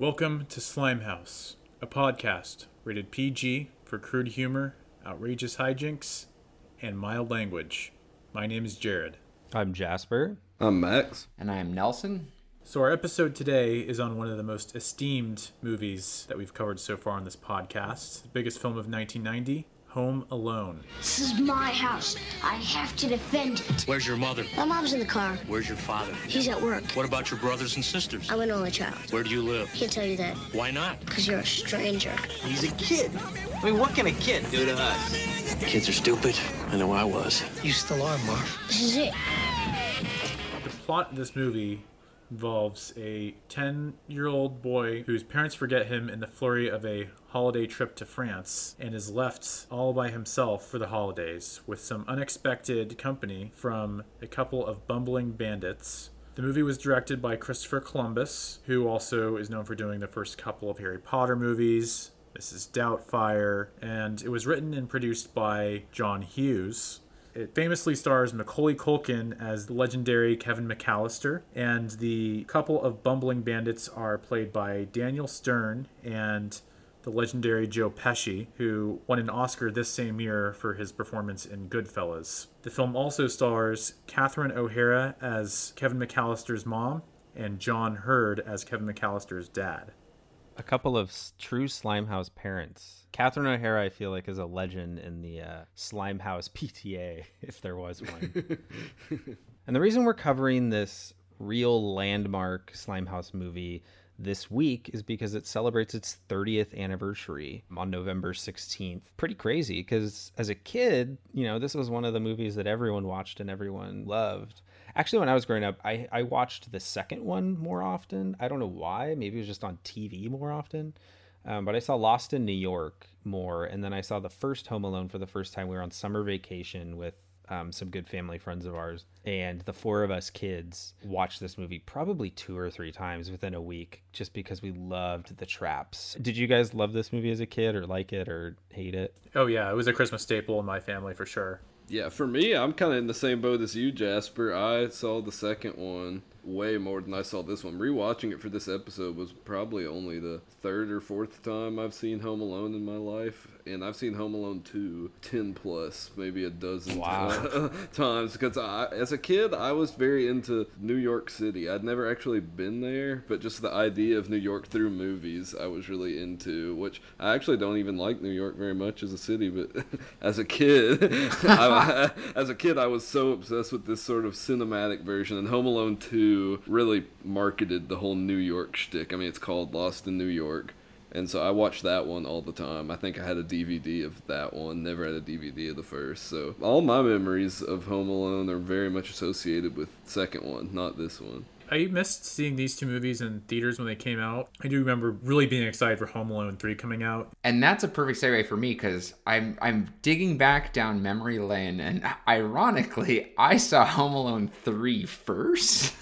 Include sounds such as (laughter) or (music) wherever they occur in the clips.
Welcome to Slime House, a podcast rated PG for crude humor, outrageous hijinks, and mild language. My name is Jared. I'm Jasper. I'm Max. And I'm Nelson. So, our episode today is on one of the most esteemed movies that we've covered so far on this podcast, the biggest film of 1990, Home Alone. This is my house. I have to defend it. Where's your mother? My mom's in the car. Where's your father? He's at work. What about your brothers and sisters? I'm an only child. Where do you live? Can't tell you that Why not? because you're a stranger. He's a kid. I mean, what can a kid do to us? Kids are stupid. I know I was. You still are, Marv. This is it. The plot of this movie involves a 10 year old boy whose parents forget him in the flurry of a holiday trip to France and is left all by himself for the holidays with some unexpected company from a couple of bumbling bandits. The movie was directed by Christopher Columbus, who also is known for doing the first couple of Harry Potter movies, Mrs. Doubtfire, and it was written and produced by John Hughes. It famously stars Macaulay Culkin as the legendary Kevin McAllister, and the couple of bumbling bandits are played by Daniel Stern and the legendary Joe Pesci, who won an Oscar this same year for his performance in Goodfellas. The film also stars Catherine O'Hara as Kevin McAllister's mom and John Heard as Kevin McAllister's dad. A couple of true Slimehouse parents. Catherine O'Hara, I feel like, is a legend in the uh, Slimehouse (laughs) PTA, if there was one. (laughs) and the reason we're covering this real landmark Slimehouse movie this week is because it celebrates its 30th anniversary on November 16th. Pretty crazy because as a kid, you know, this was one of the movies that everyone watched and everyone loved. Actually, when I was growing up, I, I watched the second one more often. I don't know why. Maybe it was just on TV more often. Um, but I saw Lost in New York more. And then I saw the first Home Alone for the first time. We were on summer vacation with um, some good family friends of ours. And the four of us kids watched this movie probably two or three times within a week just because we loved the traps. Did you guys love this movie as a kid or like it or hate it? Oh, yeah, it was a Christmas staple in my family for sure. Yeah, for me, I'm kind of in the same boat as you, Jasper. I saw the second one way more than I saw this one. Rewatching it for this episode was probably only the third or fourth time I've seen Home Alone in my life, and I've seen Home Alone 2 10 plus, maybe a dozen Wow. (laughs) times because I, as a kid, I was very into New York City. I'd never actually been there, but just the idea of New York through movies, I was really into. Which I actually don't even like New York very much as a city, but (laughs) as a kid, (laughs) I, as a kid, I was so obsessed with this sort of cinematic version. And Home Alone 2 really marketed the whole New York shtick. I mean, it's called Lost in New York. And so I watched that one all the time. I think I had a DVD of that one, never had a DVD of the first. So all my memories of Home Alone are very much associated with second one, not this one. I missed seeing these two movies in theaters when they came out. I do remember really being excited for Home Alone 3 coming out. And that's a perfect segue for me because I'm I'm digging back down memory lane, and ironically, I saw Home Alone 3 first,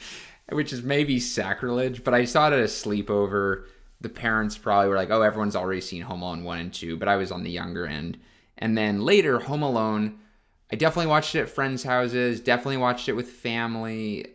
(laughs) which is maybe sacrilege, but I saw it at a sleepover. The parents probably were like, "Oh, everyone's already seen Home Alone 1 and 2," but I was on the younger end. And then later, Home Alone, I definitely watched it at friends' houses. Definitely watched it with family.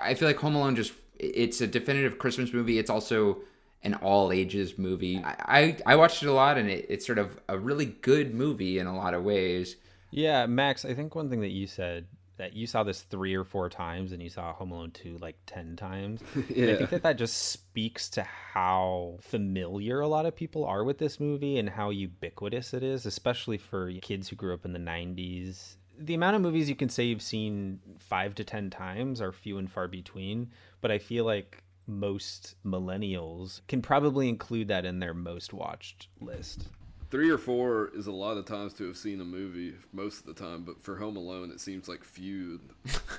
I feel like Home Alone just it's a definitive Christmas movie. It's also an all ages movie. I, I, I watched it a lot and it, it's sort of a really good movie in a lot of ways. Yeah, Max, I think one thing that you said that you saw this three or four times and you saw Home Alone 2 like 10 times. (laughs) And I think that that just speaks to how familiar a lot of people are with this movie and how ubiquitous it is, especially for kids who grew up in the 90s. The amount of movies you can say you've seen five to 10 times are few and far between, but I feel like most millennials can probably include that in their most watched list. Three or four is a lot of times to have seen a movie most of the time, but for Home Alone, it seems like few,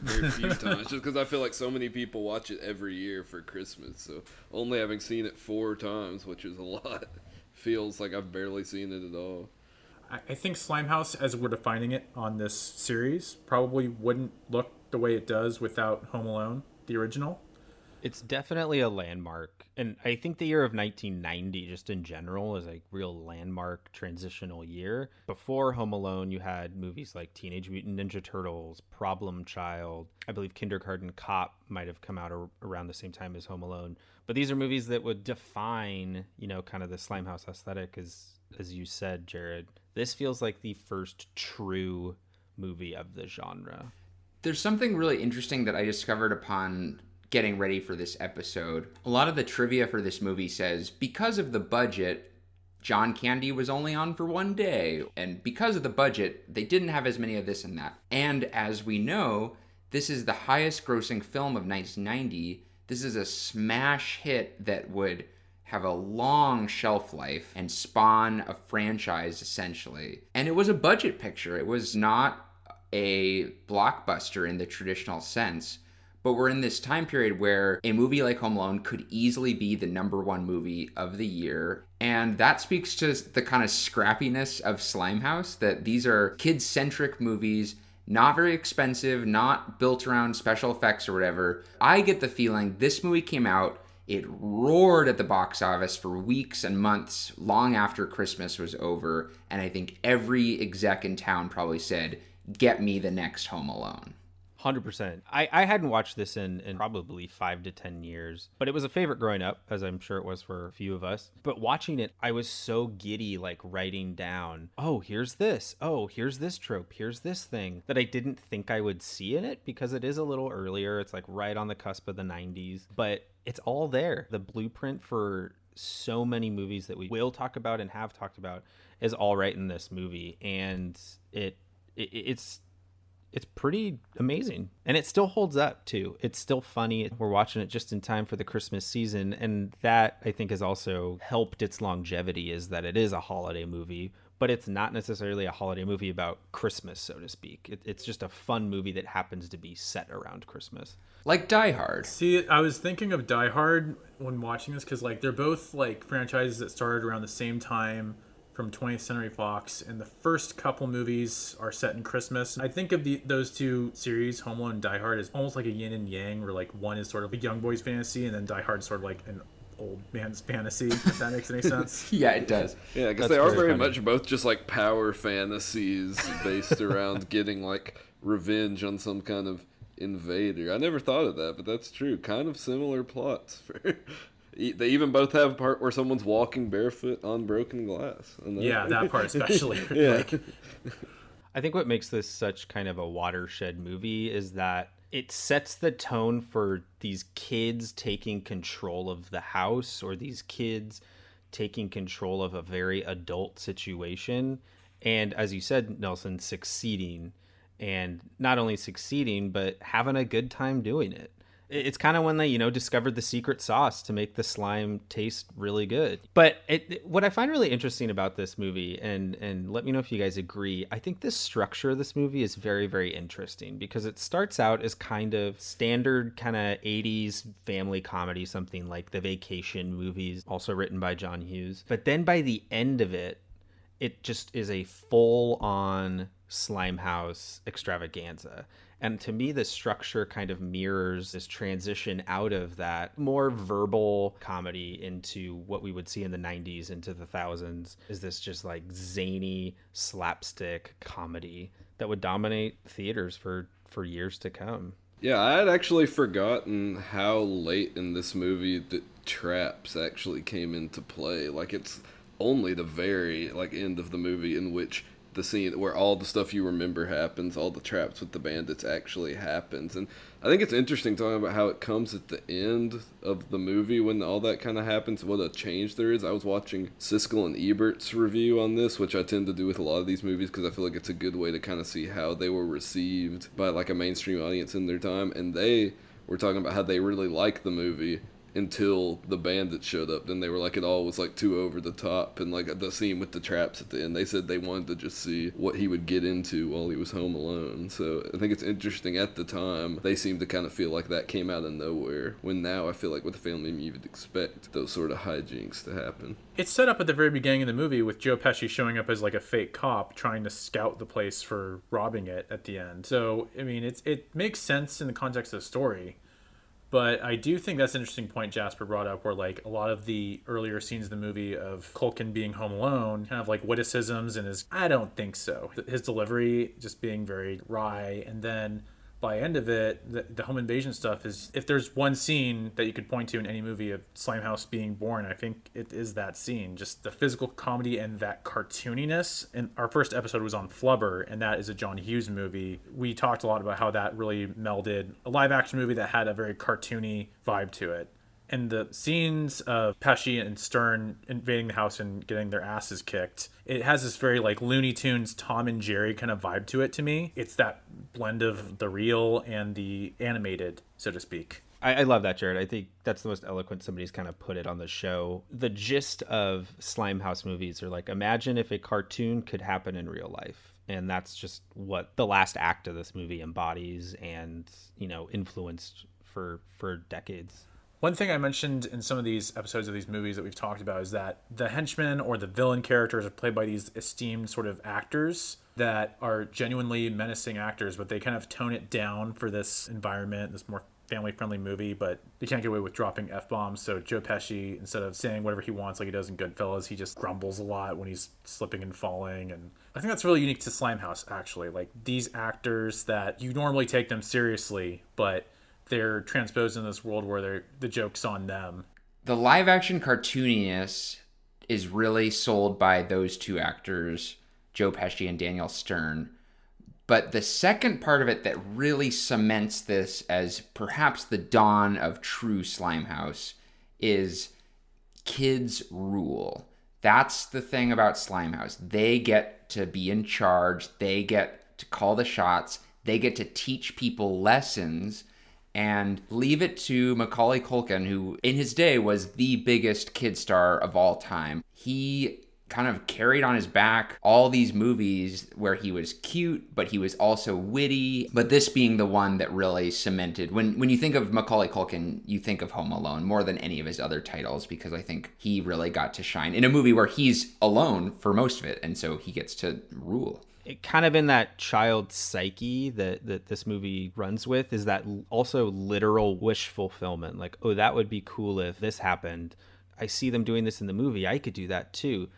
very few (laughs) times. Just because I feel like so many people watch it every year for Christmas, so only having seen it four times, which is a lot, (laughs) feels like I've barely seen it at all. I, think Slimehouse, as we're defining it on this series, probably wouldn't look the way it does without Home Alone, the original. It's definitely a landmark. And I think the year of 1990, just in general, is a real landmark transitional year. Before Home Alone, you had movies like Teenage Mutant Ninja Turtles, Problem Child. I believe Kindergarten Cop might have come out ar- around the same time as Home Alone. But these are movies that would define, you know, kind of the Slimehouse aesthetic, as, as you said, Jared. This feels like the first true movie of the genre. There's something really interesting that I discovered upon getting ready for this episode. A lot of the trivia for this movie says because of the budget, John Candy was only on for one day. And because of the budget, they didn't have as many of this and that. And as we know, this is the highest grossing film of 1990. This is a smash hit that would have a long shelf life and spawn a franchise essentially. And it was a budget picture. It was not a blockbuster in the traditional sense. But we're in this time period where a movie like Home Alone could easily be the number one movie of the year. And that speaks to the kind of scrappiness of Slimehouse that these are kid centric movies, not very expensive, not built around special effects or whatever. I get the feeling this movie came out, it roared at the box office for weeks and months long after Christmas was over. And I think every exec in town probably said, Get me the next Home Alone. Hundred percent. I I hadn't watched this in in probably five to ten years, but it was a favorite growing up, as I'm sure it was for a few of us. But watching it, I was so giddy, like writing down, oh, here's this, oh, here's this trope, here's this thing that I didn't think I would see in it because it is a little earlier. It's like right on the cusp of the '90s, but it's all there. The blueprint for so many movies that we will talk about and have talked about is all right in this movie, and it, it it's it's pretty amazing. And it still holds up too. It's still funny. We're watching it just in time for the christmas season. And that i think has also helped its longevity is that it is a holiday movie. But it's not necessarily a holiday movie about christmas so to speak. It, it's just a fun movie that happens to be set around christmas. Like die hard. See, I was thinking of Die Hard when watching this because like they're both like franchises that started around the same time from 20th Century Fox, and the first couple movies are set in Christmas. I think of the those two series, Home Alone and Die Hard, as almost like a yin and yang, where like one is sort of a young boy's fantasy, and then Die Hard is sort of like an old man's fantasy. If that makes any sense. (laughs) yeah it does Yeah, because they are very very funny. much both just like power fantasies based (laughs) around getting like revenge on some kind of invader. I never thought of that, but that's true. Kind of similar plots. For they even both have a part where someone's walking barefoot on broken glass. And that- Yeah, that part especially. (laughs) Yeah. Like, I think what makes this such kind of a watershed movie is that it sets the tone for these kids taking control of the house or these kids taking control of a very adult situation. And as you said, Nelson, succeeding and not only succeeding, but having a good time doing it. It- It's kind of when they, you know, discovered the secret sauce to make the slime taste really good. But it, what I find really interesting about this movie, and and let me know if you guys agree, I think the structure of this movie is very very interesting because it starts out as kind of standard kind of 80s family comedy, something like the Vacation movies, also written by John Hughes. But then by the end of it, it just is a full on Slimehouse extravaganza. And to me, the structure kind of mirrors this transition out of that more verbal comedy into what we would see in the 90s into the thousands. Is this just like zany slapstick comedy that would dominate theaters for, for years to come? Yeah, I had actually forgotten how late in this movie the traps actually came into play. Like it's only the very like end of the movie in which the scene where all the stuff you remember happens, all the traps with the bandits actually happens. And I think it's interesting talking about how it comes at the end of the movie when all that kind of happens, what a change there is. I was watching Siskel and Ebert's review on this, which I tend to do with a lot of these movies because I feel like it's a good way to kind of see how they were received by like a mainstream audience in their time. And they were talking about how they really liked the movie until the bandits showed up. Then they were like, it all was like too over the top. And like the scene with the traps at the end, they said they wanted to just see what he would get into while he was home alone. So I think it's interesting at the time, they seemed to kind of feel like that came out of nowhere. When now I feel like with a family, you would expect those sort of hijinks to happen. it's set up at the very beginning of the movie with Joe Pesci showing up as like a fake cop trying to scout the place for robbing it at the end. So I mean, it's it makes sense in the context of the story, But I do think that's an interesting point Jasper brought up, where like a lot of the earlier scenes in the movie of Culkin being home alone, kind of like witticisms and his, I don't think so. His delivery just being very wry, and then by end of it, the, the home invasion stuff is if there's one scene that you could point to in any movie of Slimehouse being born, I think it is that scene. Just the physical comedy and that cartooniness. And our first episode was on Flubber, and that is a John Hughes movie. We talked a lot about how that really melded a live action movie that had a very cartoony vibe to it and the scenes of Pesci and Stern invading the house and getting their asses kicked, it has this very like Looney Tunes, Tom and Jerry kind of vibe to it to me. It's that blend of the real and the animated, so to speak. I, I love that, Jared. I think that's the most eloquent somebody's kind of put it on the show. The gist of Slimehouse movies are like imagine if a cartoon could happen in real life. And that's just what the last act of this movie embodies and, you know, influenced for for decades. One thing I mentioned in some of these episodes of these movies that we've talked about is that the henchmen or the villain characters are played by these esteemed sort of actors that are genuinely menacing actors, but they kind of tone it down for this environment, this more family friendly movie, but they can't get away with dropping F bombs. So Joe Pesci, instead of saying whatever he wants like he does in Goodfellas, he just grumbles a lot when he's slipping and falling. And I think that's really unique to Slimehouse, actually. Like these actors that you normally take them seriously, but they're transposed in this world where the joke's on them. The live action cartooniness is really sold by those two actors, Joe Pesci and Daniel Stern. But the second part of it that really cements this as perhaps the dawn of true Slimehouse is kids rule. That's the thing about Slimehouse. They get to be in charge, they get to call the shots, they get to teach people lessons and leave it to Macaulay Culkin, who in his day was the biggest kid star of all time. He kind of carried on his back all these movies where he was cute but he was also witty but this being the one that really cemented when when you think of Macaulay Culkin you think of Home Alone more than any of his other titles because I think he really got to shine in a movie where he's alone for most of it and so he gets to rule it kind of in that child psyche that that this movie runs with is that also literal wish fulfillment. Like oh that would be cool if this happened. I see them doing this in the movie. I could do that too.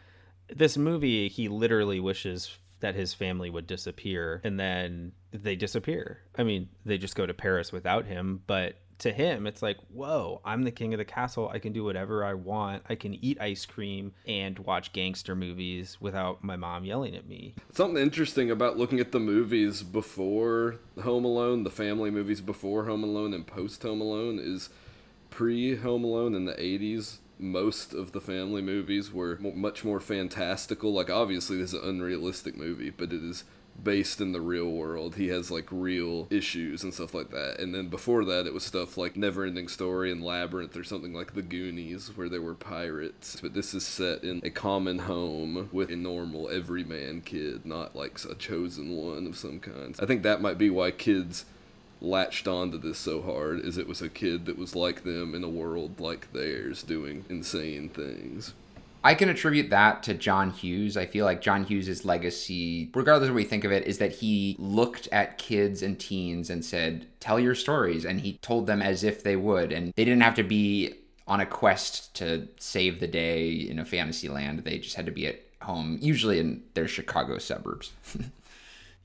This movie he literally wishes that his family would disappear and then they disappear. I mean they just go to paris without him but to him, it's like, whoa, I'm the king of the castle. I can do whatever I want. I can eat ice cream and watch gangster movies without my mom yelling at me. Something interesting about looking at the movies before Home Alone, the family movies before Home Alone and post Home Alone, is pre Home Alone in the 80s. Most of the family movies were much more fantastical. Like, obviously, this is an unrealistic movie, but it is based in the real world. He has like real issues and stuff like that. And then before that, it was stuff like Neverending Story and Labyrinth or something like The Goonies, where there were pirates. But this is set in a common home with a normal everyman kid, not like a chosen one of some kind. I think that might be why kids latched onto this so hard is it was a kid that was like them in a world like theirs doing insane things I can attribute that to John Hughes. I feel like John Hughes' legacy, regardless of what we think of it, is that he looked at kids and teens and said, Tell your stories. And he told them as if they would. And they didn't have to be on a quest to save the day in a fantasy land. They just had to be at home, usually in their Chicago suburbs. (laughs)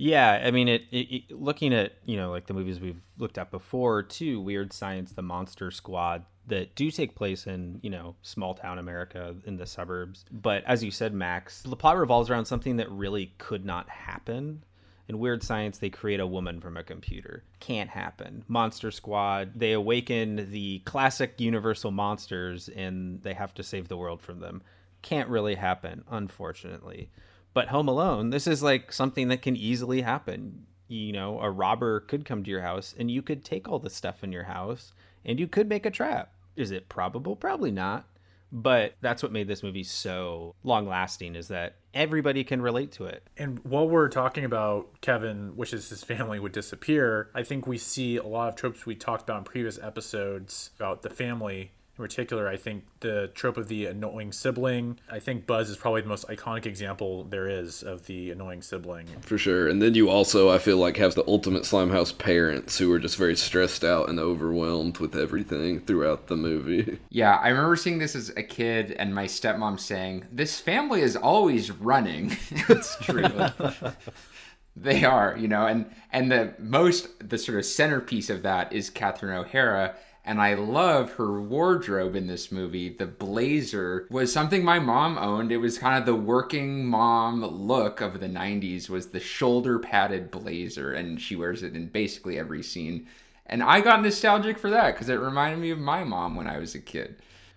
Yeah, I mean, it, it, it, Looking at you know like the movies we've looked at before too, Weird Science, The Monster Squad, that do take place in you know small town America in the suburbs. But as you said, Max, the plot revolves around something that really could not happen. In Weird Science, they create a woman from a computer. Can't happen. Monster Squad, they awaken the classic Universal monsters and they have to save the world from them. Can't really happen, unfortunately. But Home Alone, this is like something that can easily happen. You know, a robber could come to your house and you could take all the stuff in your house and you could make a trap. Is it probable? Probably not. But that's what made this movie so long lasting is that everybody can relate to it. And while we're talking about Kevin wishes his family would disappear, I think we see a lot of tropes we talked about in previous episodes about the family In particular, I think the trope of the annoying sibling, I think Buzz is probably the most iconic example there is of the annoying sibling. For sure. And then you also, I feel like, have the ultimate Slimehouse parents who are just very stressed out and overwhelmed with everything throughout the movie. (laughs) Yeah, I remember seeing this as a kid and my stepmom saying, This family is always running. (laughs) it's true. (laughs) they are, you know, and and the most the sort of centerpiece of that is Catherine O'Hara. And I love her wardrobe in this movie. The blazer was something my mom owned. It was kind of the working mom look of the 90s was the shoulder padded blazer and she wears it in basically every scene. And I got nostalgic for that because it reminded me of my mom when I was a kid.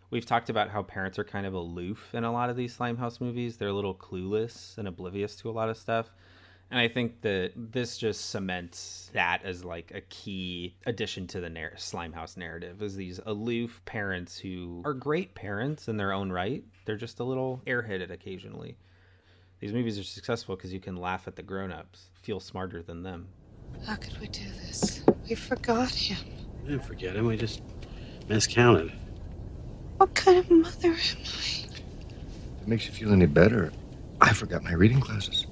We've talked about how parents are kind of aloof in a lot of these Slimehouse movies. They're a little clueless and oblivious to a lot of stuff. And I think that this just cements that as like a key addition to the narr- Slimehouse narrative is these aloof parents who are great parents in their own right. They're just a little airheaded occasionally. These movies are successful because you can laugh at the grown-ups, feel smarter than them. How could we do this? We forgot him. We didn't forget him. We just miscounted. What kind of mother am I? If it makes you feel any better, I forgot my reading classes.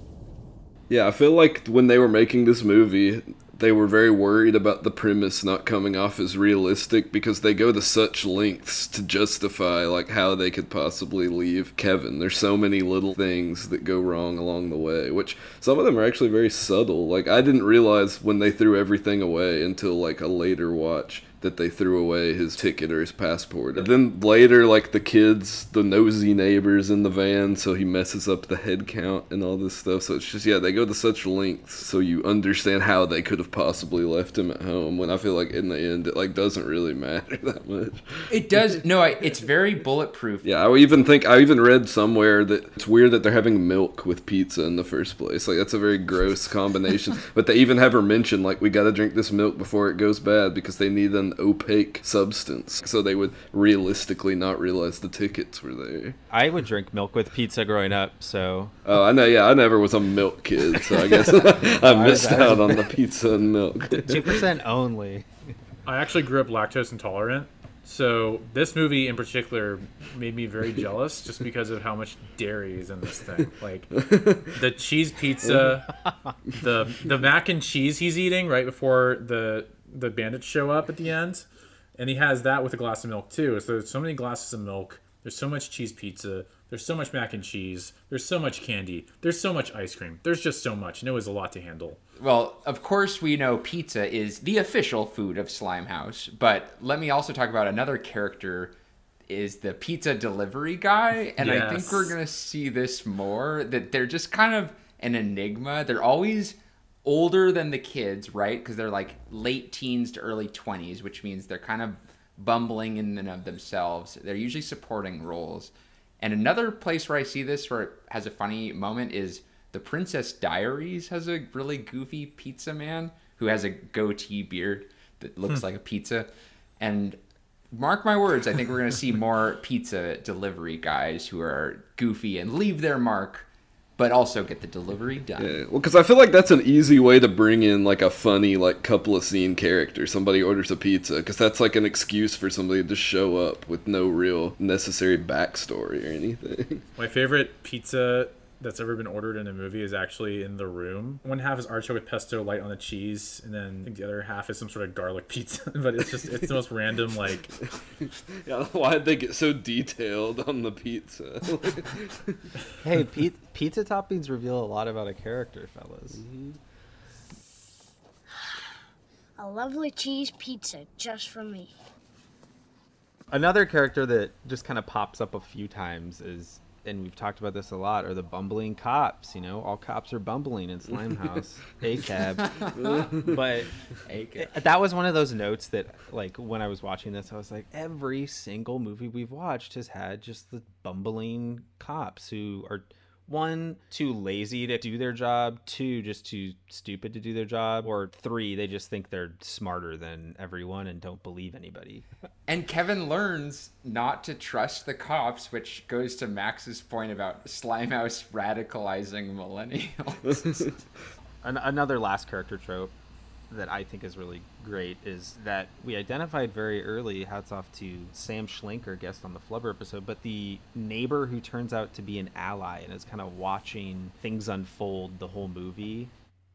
Yeah, I feel like when they were making this movie, they were very worried about the premise not coming off as realistic because they go to such lengths to justify like how they could possibly leave Kevin. There's so many little things that go wrong along the way, which some of them are actually very subtle. Like I didn't realize when they threw everything away until like a later watch that they threw away his ticket or his passport. And then later, like the kids, the nosy neighbors in the van, so he messes up the head count and all this stuff. So it's just, yeah, they go to such lengths so you understand how they could have possibly left him at home. When I feel like in the end, it like doesn't really matter (laughs) that much. It does. No, I, it's very bulletproof. Yeah, I even think I even read somewhere that it's weird that they're having milk with pizza in the first place. Like that's a very gross combination. (laughs) but they even have her mention like we got to drink this milk before it goes bad because they need an opaque substance. So they would realistically not realize the tickets were there. I would drink milk with pizza growing up, so Oh, I know. Yeah, I never was a milk kid, so I guess (laughs) (laughs) I missed out on the pizza and milk. (laughs) two percent only. I actually grew up lactose intolerant. So this movie in particular made me very jealous just because of how much dairy is in this thing. Like the cheese pizza, the the mac and cheese he's eating right before the the bandits show up at the end, and he has that with a glass of milk too. So there's so many glasses of milk. There's so much cheese pizza. There's so much mac and cheese. There's so much candy. There's so much ice cream. There's just so much, and it was a lot to handle. Well, of course, we know pizza is the official food of Slimehouse, but let me also talk about another character is the pizza delivery guy, and I think we're gonna see this more. That they're just kind of an enigma. They're always older than the kids, right? Because they're like late teens to early twenties, which means they're kind of bumbling in and of themselves. They're usually supporting roles. And another place where I see this where it has a funny moment is the Princess Diaries has a really goofy pizza man who has a goatee beard that looks hmm. like a pizza. And mark my words, I think we're going to see (laughs) more pizza delivery guys who are goofy and leave their mark, but also get the delivery done. Yeah, well, because I feel like that's an easy way to bring in like a funny like couple of scene character. Somebody orders a pizza because that's like an excuse for somebody to show up with no real necessary backstory or anything. My favorite pizza that's ever been ordered in a movie is actually in the room. One half is artichoke with pesto light on the cheese, and then I think the other half is some sort of garlic pizza. (laughs) but it's just it's the most random like (laughs) yeah, why did they get so detailed on the pizza? (laughs) Hey, pi- pizza toppings reveal a lot about a character, fellas. Mm-hmm. A lovely cheese pizza just for me. Another character that just kind of pops up a few times is, and we've talked about this a lot, are the bumbling cops. You know, all cops are bumbling in Slimehouse. (laughs) A cab. (laughs) but it- that was one of those notes that, like, when I was watching this, I was like, every single movie we've watched has had just the bumbling cops who are. One, too lazy to do their job. Two, just too stupid to do their job. Or three, they just think they're smarter than everyone and don't believe anybody. (laughs) And Kevin learns not to trust the cops, which goes to Max's point about Slimehouse radicalizing millennials. (laughs) An- another last character trope that I think is really great is that we identified very early, hats off to Sam Schlenker, guest on the Flubber episode, but the neighbor who turns out to be an ally and is kind of watching things unfold the whole movie.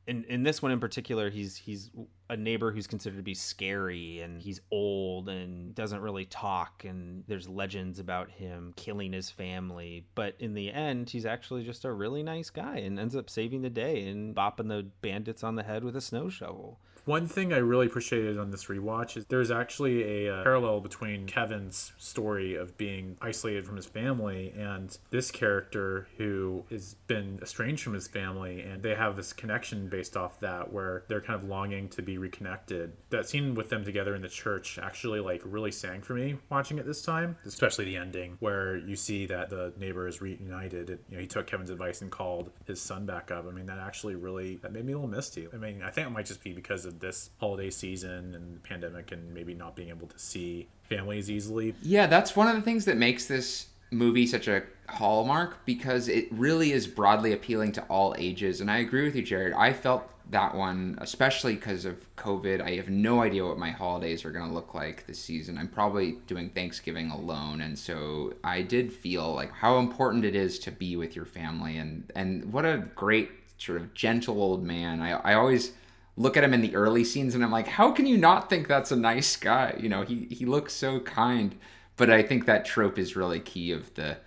In in this one in particular, he's he's a neighbor who's considered to be scary and he's old and doesn't really talk and there's legends about him killing his family. But in the end, he's actually just a really nice guy and ends up saving the day and bopping the bandits on the head with a snow shovel. One thing I really appreciated on this rewatch is there's actually a uh, parallel between Kevin's story of being isolated from his family and this character who has been estranged from his family, and they have this connection based off that where they're kind of longing to be reconnected. That scene with them together in the church actually like really sang for me watching it this time, especially the ending where you see that the neighbor is reunited. It, you know, he took Kevin's advice and called his son back up. I mean, that actually really that made me a little misty. I mean, I think it might just be because of this holiday season and pandemic and maybe not being able to see families easily. Yeah, that's one of the things that makes this movie such a hallmark because it really is broadly appealing to all ages. And I agree with you, Jared. I felt that one, especially because of COVID. I have no idea what my holidays are going to look like this season. I'm probably doing Thanksgiving alone. And so I did feel like how important it is to be with your family. And, and what a great sort of gentle old man. I, I always look at him in the early scenes and I'm like, how can you not think that's a nice guy? You know, he he looks so kind. But I think that trope is really key of the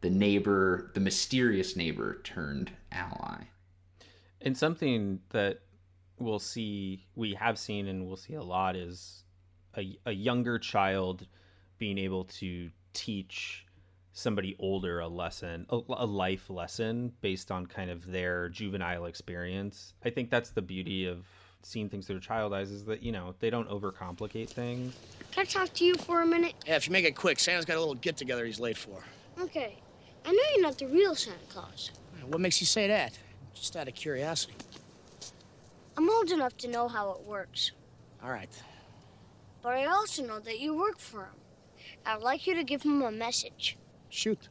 the neighbor, the mysterious neighbor turned ally. And something that we'll see, we have seen, and we'll see a lot is a, a younger child being able to teach somebody older a lesson, a, a, life lesson based on kind of their juvenile experience. I think that's the beauty of seeing things through child eyes is that, you know, they don't overcomplicate things. Can I talk to you for a minute? Yeah, if you make it quick, Santa's got a little get together he's late for. Okay. I know you're not the real Santa Claus. What makes you say that? Just out of curiosity. I'm old enough to know how it works. All right. But I also know that you work for him. I'd like you to give him a message. Shoot.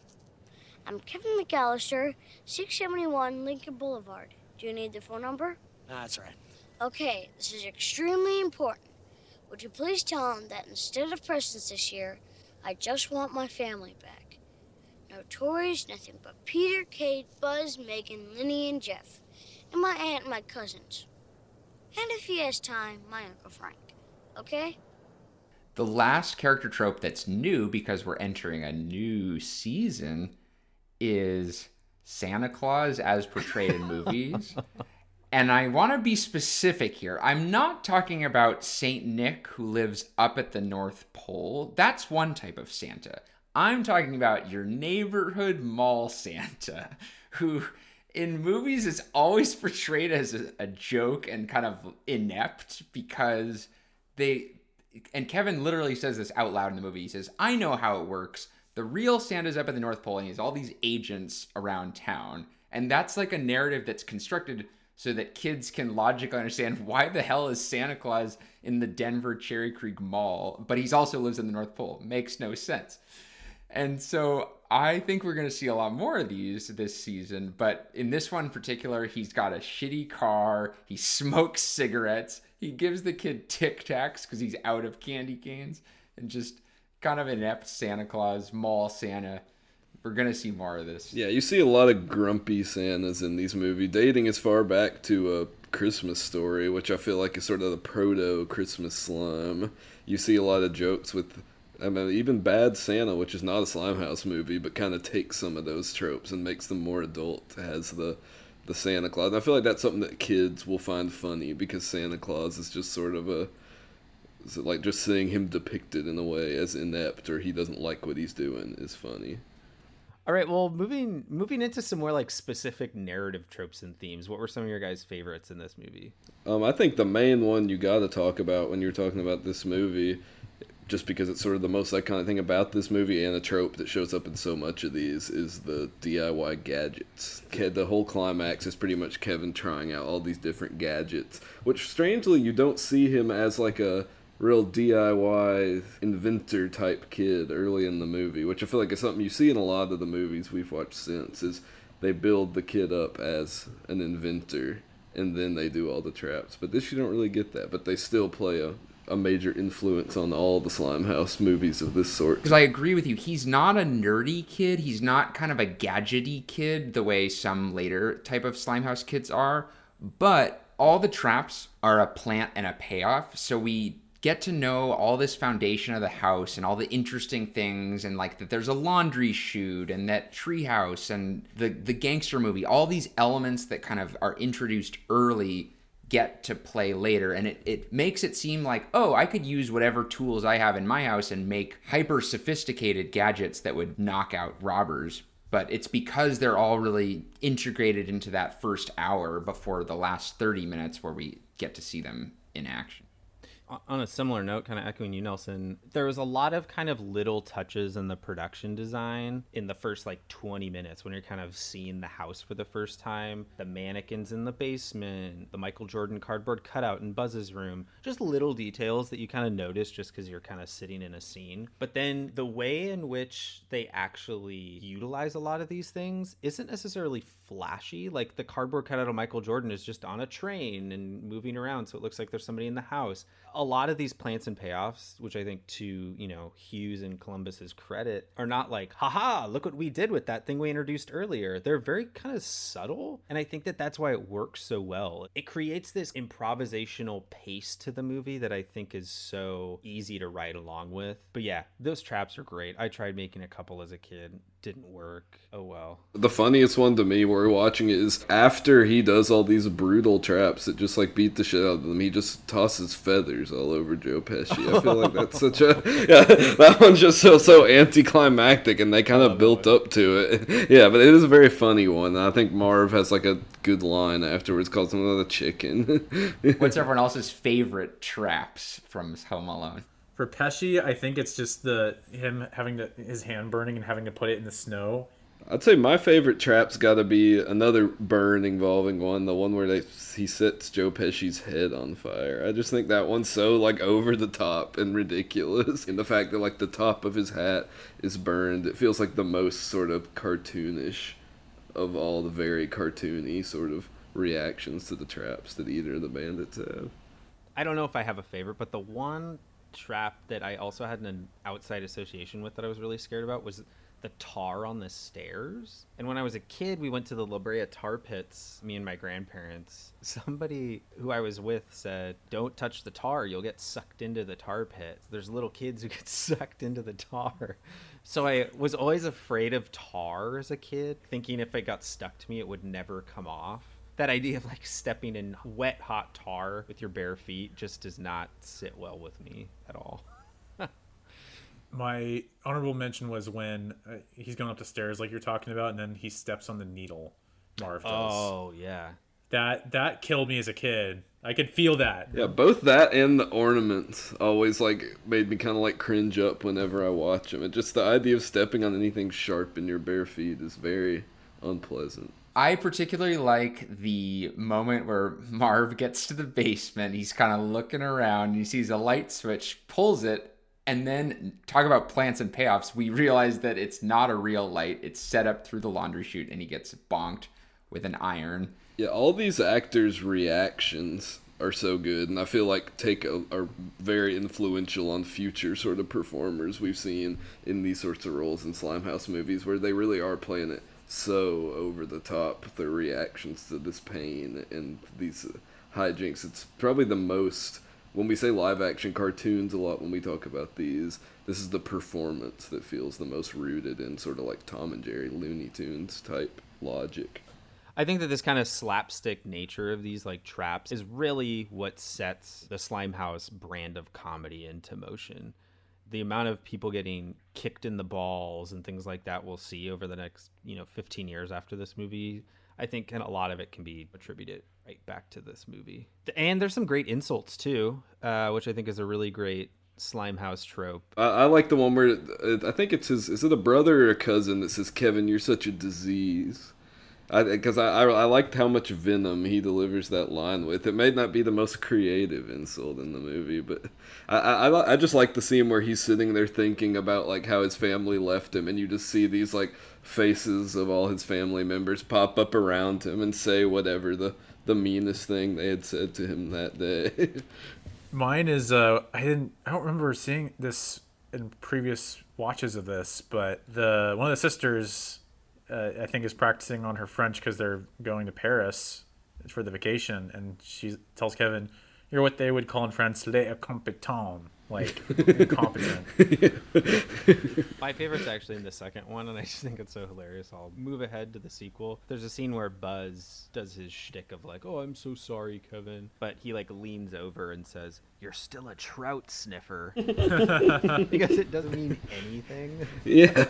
I'm Kevin McAllister, 671 Lincoln Boulevard. Do you need the phone number? Nah, that's all right. Okay, this is extremely important. Would you please tell him that instead of presents this year, I just want my family back? No toys, nothing but Peter, Kate, Buzz, Megan, Linny, and Jeff, and my aunt and my cousins. And if he has time, my Uncle Frank. Okay? the last character trope that's new because we're entering a new season is Santa Claus as portrayed in movies. (laughs) And I want to be specific here. I'm not talking about Saint Nick who lives up at the North Pole. That's one type of Santa. I'm talking about your neighborhood mall Santa (laughs) who in movies is always (laughs) portrayed as a, a joke and kind of inept because they and Kevin literally says this out loud in the movie. He says, I know how it works. The real Santa's up at the North Pole and he has all these agents around town. And that's like a narrative that's constructed so that kids can logically understand (laughs) why the hell is Santa Claus in the Denver Cherry Creek Mall, but he's also lives in the North Pole. Makes no sense. And so I think we're going to see a lot more of these this season. But in this one in particular, he's got a shitty car. He smokes (laughs) cigarettes. He gives the kid Tic Tacs because he's out of candy canes and just kind of inept Santa Claus, mall Santa. We're going to see more of this. Yeah, you see a lot of grumpy Santas in these movies, dating as far back to a Christmas story, which I feel like is sort of the proto Christmas slum. You see a lot of jokes with I mean, even Bad Santa, which is not a Slimehouse movie, but kind of takes some of those tropes and makes them more adult, has the the Santa Claus. And I feel like that's something that kids will find funny because Santa Claus is just sort of a like just seeing him depicted in a way as inept or he doesn't like what he's doing is funny. All right, well, moving moving into some more like specific narrative tropes and themes. What were some of your guys' favorites in this movie? Um, I think the main one you got to talk about when you're talking about this movie just because it's sort of the most iconic thing about this movie and a trope that shows up in so much of these is the DIY gadgets. The whole climax is pretty much Kevin trying out all these different gadgets, which strangely you don't see him as like a real DIY inventor type kid early in the movie, which I feel like is something you see in a lot of the movies we've watched since is they build the kid up as an inventor and then they do all the traps. But this you don't really get that, but they still play a a major influence on all the Slimehouse movies of this sort. Because I agree with you, he's not a nerdy kid. He's not kind of a gadgety kid the way some later type of Slimehouse kids are. But all the traps are a plant and a payoff. So we get to know all this foundation of the house and all the interesting things and like that there's a laundry chute and that treehouse and the the gangster movie all these elements that kind of are introduced early get to play later. And it, it makes it seem like oh i could use whatever tools i have in my house and make hyper sophisticated gadgets that would knock out robbers. But it's because they're all really integrated into that first hour before the last 30 minutes where we get to see them in action on a similar note, kind of echoing you, Nelson, there was a lot of kind of little touches in the production design in the first like 20 minutes when you're kind of seeing the house for the first time, the mannequins in the basement, the Michael Jordan cardboard cutout in Buzz's room, just little details that you kind of notice just because you're kind of sitting in a scene. But then the way in which they actually utilize a lot of these things isn't necessarily flashy. Like the cardboard cutout of Michael Jordan is just on a train and moving around, so it looks like there's somebody in the house. A lot of these plants and payoffs, which I think to you know Hughes and Columbus's credit, are not like, haha, look what we did with that thing we introduced earlier. They're very kind of subtle, and I think that that's why it works so well. It creates this improvisational pace to the movie that I think is so easy to ride along with. But yeah, those traps are great. I tried making a couple as a kid didn't work. Oh well. The funniest one to me we're watching is after he does all these brutal traps that just like beat the shit out of them, he just tosses feathers all over Joe Pesci. I feel like that's such a (laughs) yeah, that one's just so so anticlimactic and they kind of built up to it. (laughs) yeah, but it is a very funny one. I think Marv has like a good line afterwards calls him the chicken. (laughs) What's everyone else's favorite traps from Home Alone? For Pesci, I think it's just the him having to, his hand burning and having to put it in the snow. I'd say my favorite trap's got to be another burn involving one, the one where they he sets Joe Pesci's head on fire. I just think that one's so like over the top and ridiculous, (laughs) and the fact that like the top of his hat is burned, it feels like the most sort of cartoonish of all the very cartoony sort of reactions to the traps that either of the bandits have. I don't know if I have a favorite, but the one trap that I also had an outside association with that I was really scared about was the tar on the stairs. And when I was a kid, we went to the La Brea tar pits, me and my grandparents. (laughs) Somebody who I was with said, Don't touch the tar, you'll get sucked into the tar pit. There's little kids who (laughs) get sucked into the tar. So I was always afraid of tar as a kid, thinking if it got stuck to me, it would never come off that idea of like stepping in wet hot tar with your bare feet just does not sit well with me at all. (laughs) My honorable mention was when uh, he's going up the stairs like you're talking about and then he steps on the needle marv does. Oh yeah. That that killed me as a kid. I could feel that. Yeah both that and the ornaments always like made me kind of like cringe up whenever i watch them and just the idea of stepping on anything sharp in your bare feet is very unpleasant I particularly like the moment where Marv gets to the basement. He's kind of looking around. He sees a light switch, pulls it, and then talk about plants and payoffs. We realize that it's not a real light. It's set up through the laundry chute, and he gets bonked with an iron. Yeah, all these actors' reactions are so good, and I feel like take a, are very influential on future sort of performers we've seen in these sorts of roles in Slimehouse movies, where they really are playing it so over the top their reactions to this pain and these hijinks. It's probably the most when we say live action cartoons a lot when we talk about these. This is the performance that feels the most rooted in sort of like Tom and Jerry Looney Tunes type logic. I think that this kind of slapstick nature of these like traps is really what sets the Slimehouse brand of comedy into motion the amount of people getting kicked in the balls and things like that we'll see over the next you know 15 years after this movie i think and a lot of it can be attributed right back to this movie. And there's some great insults too uh, which i think is a really great slimehouse trope. I, I like the one where i think it's his is it a brother or a cousin that says kevin you're such a disease because I, I, I, I liked how much venom he delivers that line with. It may not be the most creative insult in the movie, but I, I I just like the scene where he's sitting there thinking about like how his family left him, and you just see these like faces of all his family members pop up around him and say whatever the the meanest thing they had said to him that day. (laughs) Mine is uh I didn't I don't remember seeing this in previous watches of this, but the one of the sisters uh, I think is practicing on her French because they're going to Paris for the vacation, and she tells Kevin, "You're what they would call in France les incompetents." Like incompetent. (laughs) My favorite's actually in the second one, and I just think it's so hilarious. I'll move ahead to the sequel. There's a scene where Buzz does his shtick of like, "Oh, I'm so sorry, Kevin," but he like leans over and says, "You're still a trout sniffer," (laughs) because it doesn't mean anything. Yeah.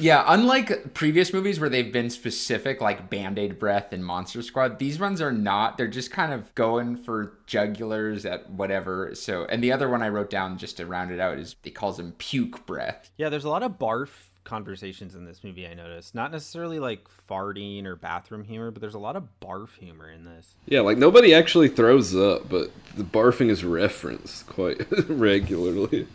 Yeah, unlike previous movies where they've been specific, like Band Aid Breath and Monster Squad, these ones are not. They're just kind of going for jugulars at whatever. So, and the other one I wrote down just to round it out is he calls him puke breath. Yeah, there's a lot of barf conversations in this movie I noticed. Not necessarily like farting or bathroom humor, but there's a lot of barf humor in this. Yeah, like nobody actually throws up, but the barfing is referenced quite (laughs) regularly.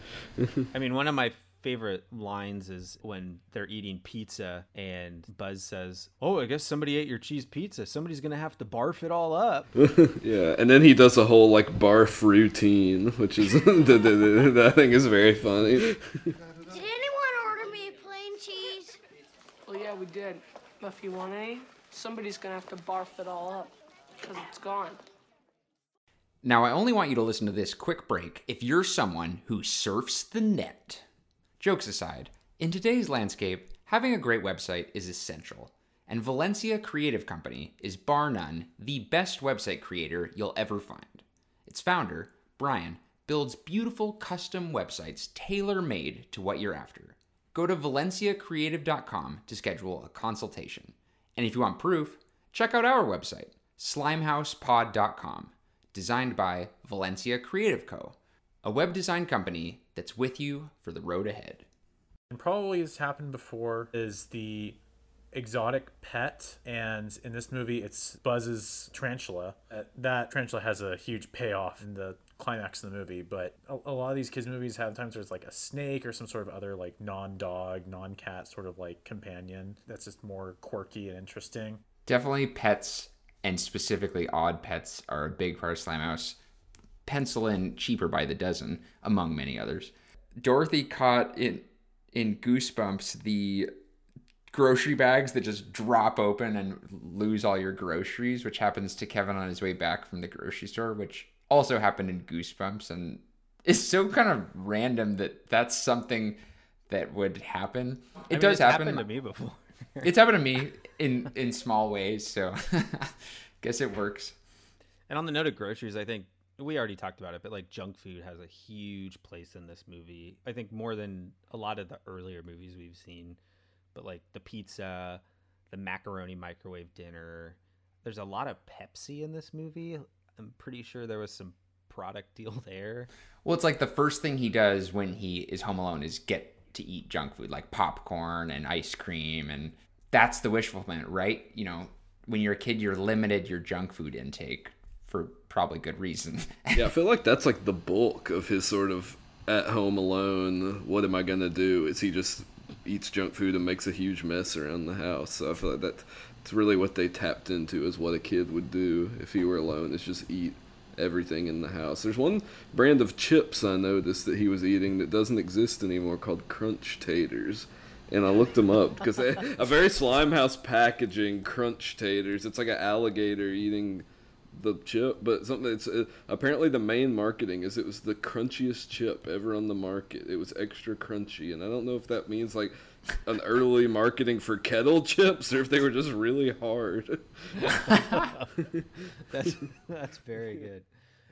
I mean, one of my favorite lines is when they're eating pizza and Buzz says, "Oh, I guess somebody ate your cheese pizza. Somebody's gonna have to barf it all up." (laughs) yeah, and then he does a whole like barf routine, which is (laughs) that thing is very funny. Did anyone order me a plain cheese? Well, yeah, we did. But if you want any, somebody's gonna have to barf it all up because it's gone. Now, I only want you to listen to this quick break if you're someone who surfs the net. Jokes aside, in today's landscape, having a great website is essential, and Valencia Creative Company is bar none the best website creator you'll ever find. Its founder, Brian, builds beautiful custom websites tailor made to what you're after. Go to valenciacreative.com to schedule a consultation. And if you want proof, check out our website, slimehousepod.com, designed by Valencia Creative Co., a web design company that's with you for the road ahead. And probably has happened before is the exotic pet and in this movie it's buzz's tarantula Uh, that tarantula has a huge payoff in the climax of the movie but a, a lot of these kids movies have times where it's like a snake or some sort of other like non-dog non-cat sort of like companion that's just more quirky and interesting Definitely pets and specifically odd pets are a big part of Slimehouse. Pencil in cheaper by the dozen, among many others. Dorothy caught in in Goosebumps the grocery bags that just drop open and lose all your groceries, which happens to Kevin on his way back from the grocery store, which also happened in Goosebumps and it's so kind of random that that's something that would happen. It I mean, does it's happen. happened to me before. (laughs) it's happened to me in in small ways, so (laughs) guess it works. And on the note of groceries, I think we already talked about it, but like junk food has a huge place in this movie. I think more than a lot of the earlier movies we've seen. But like the pizza, the macaroni microwave dinner. There's a lot of Pepsi in this movie. I'm pretty sure there was some product deal (laughs) there. Well, it's like the first thing he does when he is home alone is get to eat junk food like popcorn and ice cream and that's the wish fulfillment, right? You know, when you're a kid you're limited your junk food intake for probably good reason. (laughs) yeah, I feel like that's like the bulk of his sort of at home alone. What am I gonna do? Is he just eats junk food and makes a huge mess around the house? So I feel like that it's really what they tapped into is what a kid would do if he were alone. Is just eat everything in the house. There's one brand of chips I noticed that he was eating that doesn't exist anymore called Crunch Taters. And I looked them up because a very Slimehouse packaging Crunch Taters. It's like an alligator eating the chip, but something it's uh, apparently the main marketing is it was the crunchiest chip ever on the market. It was extra crunchy, and I don't know if that means like an early marketing for kettle chips or if they were just really hard. (laughs) (laughs) that's that's very good.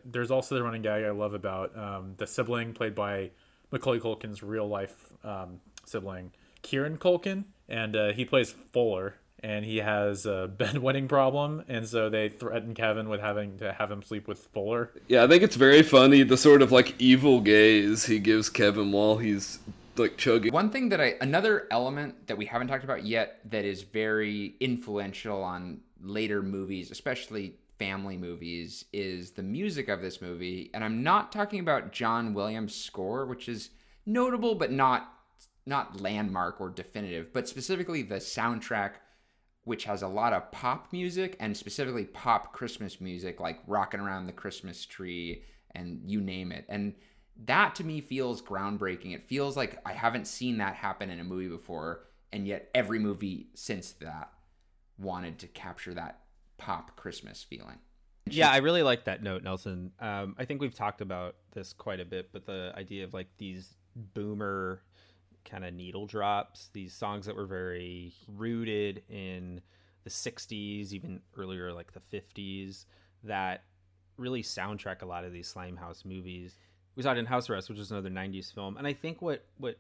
There's also the running gag I love about um, the sibling played by Macaulay Culkin's real life um, sibling, Kieran Culkin, and uh, he plays Fuller and he has a (laughs) bedwetting problem, and so they threaten Kevin with having to have him sleep with Fuller. Yeah, I think it's very funny the sort of like evil gaze he gives Kevin while he's like chugging. One thing that I another element that we haven't talked about yet that is very influential on later movies, especially family movies, is the music of this movie, and I'm not talking about John Williams' score, which is notable but not not landmark or definitive, but specifically the soundtrack which has a lot of pop music and specifically pop Christmas music, like Rocking Around the Christmas Tree and you name it. And that to me feels groundbreaking. It feels like I haven't seen that happen in a movie before, and yet every movie since that wanted to capture that pop Christmas feeling. Yeah, I really like that note, Nelson. Um, I think we've talked about this quite a bit, but the idea of like these boomer kind of needle drops, these songs that were very rooted in the 60s, even earlier, like the 50s, that really soundtrack a lot of these Slimehouse movies. We saw it in House Arrest, which is another 90s film. And I think what, what,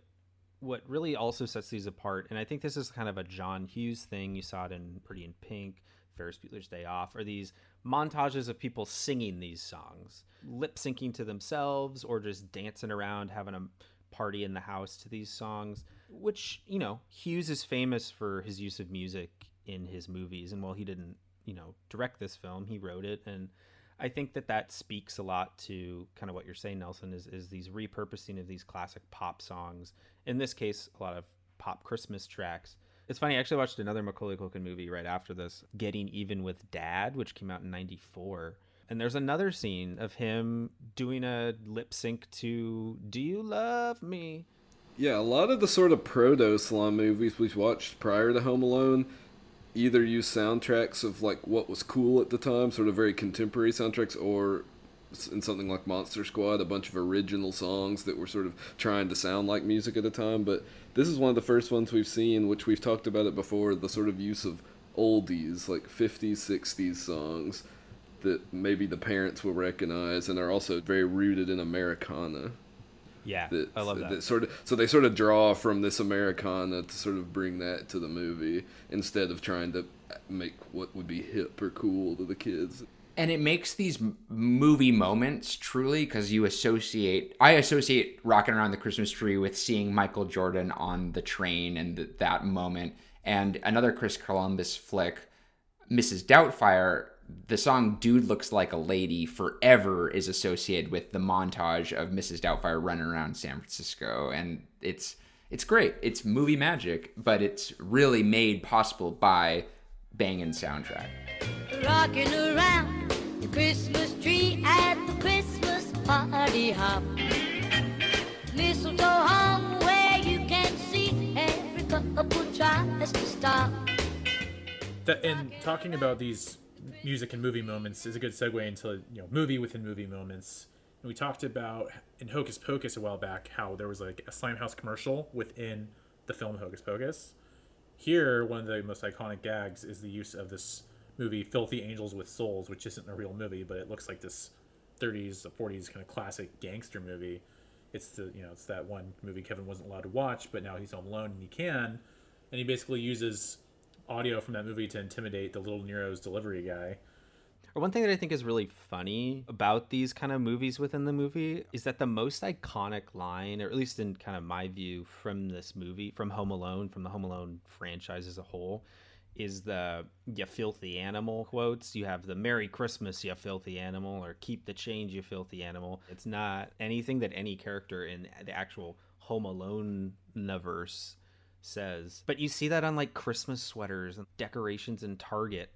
what really also sets these apart, and I think this is kind of a John Hughes thing, you saw it in Pretty in Pink, Ferris Bueller's Day Off, are these montages of people singing these songs, lip syncing to themselves or just dancing around, having a party in the house to these songs, which, you know, Hughes is famous for his use of music in his movies. And while he didn't, you know, direct this film, he wrote it. And I think that that speaks a lot to kind of what you're saying, Nelson, is, is these repurposing of these classic pop songs. In this case, a lot of pop Christmas tracks. It's funny, I actually watched another Macaulay Culkin movie right after this, Getting Even with Dad, which came out in 94 and there's another scene of him doing a lip sync to Do You Love Me? Yeah, a lot of the sort of proto slime movies we've watched prior to Home Alone either use soundtracks of like what was cool at the time, sort of very contemporary soundtracks, or in something like Monster Squad, a bunch of original songs that were sort of trying to sound like music at the time. But this is one of the first ones we've seen, which we've talked about it before, the sort of use of oldies, like 50s, 60s songs that maybe the parents will recognize and are also very rooted in Americana. Yeah, that, I love that. that. Sort of, so they sort of draw from this Americana to sort of bring that to the movie instead of trying to make what would be hip or cool to the kids. And it makes these movie moments truly because you associate. I associate rocking around the Christmas tree with seeing Michael Jordan on the train and th- that moment. And another Chris Columbus flick, Mrs. Doubtfire, the song Dude Looks Like a Lady forever is associated with the montage of Mrs. Doubtfire running around San Francisco. And it's it's great. It's movie magic, but it's really made possible by banging soundtrack. Rocking around the Christmas tree at the Christmas party hop. Mistletoe hung where you can see every couple tries to stop. That, and talking about these music and movie moments is a good segue into you know movie within movie moments. And we talked about in Hocus Pocus a while back how there was like a Slimehouse commercial within the film Hocus Pocus. Here, one of the most iconic gags is the use of this movie Filthy Angels with Souls, which isn't a real movie, but it looks like this 30s, 40s kind of classic gangster movie. It's the you know it's that one movie Kevin wasn't allowed to watch, but now he's home alone and he can, and he basically uses audio from that movie to intimidate the little Nero's delivery guy. Or one thing that I think is really funny about these kind of movies within the movie is that the most iconic line, or at least in kind of my view from this movie, from Home Alone, from the Home Alone franchise as a whole, is the you filthy animal quotes. You have the Merry Christmas, you filthy animal, or keep the change, you filthy animal. It's not anything that any character in the actual Home Alone universe says. But you see that on like Christmas sweaters and decorations in Target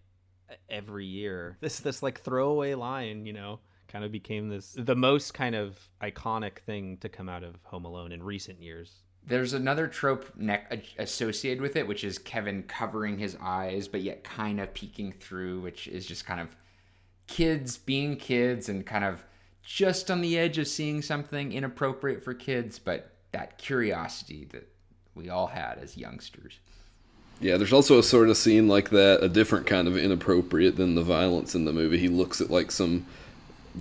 every year. This this like throwaway line, you know, kind of became this the most kind of iconic thing to come out of Home Alone in recent years. There's another trope ne- associated with it, which is Kevin covering his eyes, but yet kind of peeking through, which is just kind of kids being kids and kind of just on the edge of seeing something inappropriate for kids, but that curiosity that we all had as youngsters. Yeah, there's also a sort of scene like that, a different kind of inappropriate than the violence in the movie. He looks at like some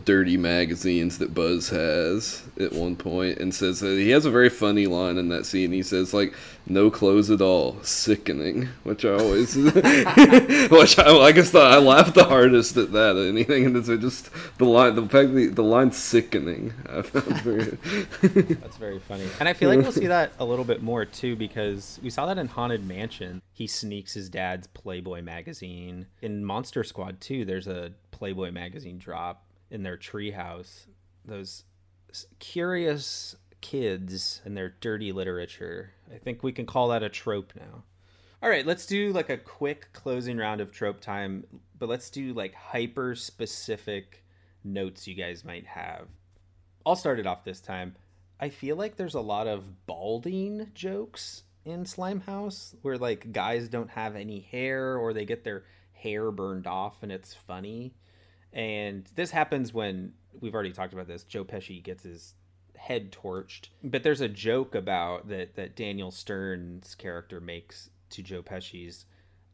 dirty magazines that Buzz has at one point and says that he has a very funny line in that scene. He says like no clothes at all, sickening, which I always (laughs) which I, I guess the, I laughed the hardest at that anything and it's just the line the fact the, the line sickening. I found very (laughs) That's very funny. And I feel like we'll see that a little bit more too because we saw that in Haunted Mansion. He sneaks his dad's Playboy magazine. In Monster Squad 2, there's a Playboy magazine drop in their treehouse. Those curious kids and their dirty literature. I think we can call that a trope now. All right, let's do like a quick closing round of trope time, but let's do like hyper specific notes you guys might have. I'll start it off this time. I feel like there's a lot of balding jokes in Slime House where like guys don't have any hair or they get their hair burned off and it's funny. And this happens when we've already talked about this. Joe Pesci gets his head torched, but there's a joke about that that Daniel Stern's character makes to Joe Pesci's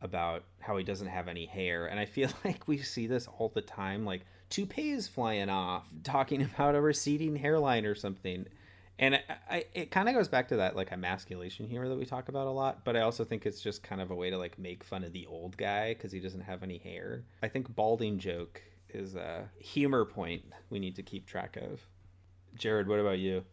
about how he doesn't have any hair, and I feel (laughs) like we see this all the time, like toupees flying off, talking about a receding hairline or something. And I, I it kind of goes back to that like emasculation humor that we talk about a lot, but I also think it's just kind of a way to like make fun of the old guy because he doesn't have any hair. I think balding joke is a humor point we need to keep track of. Jared, what about you?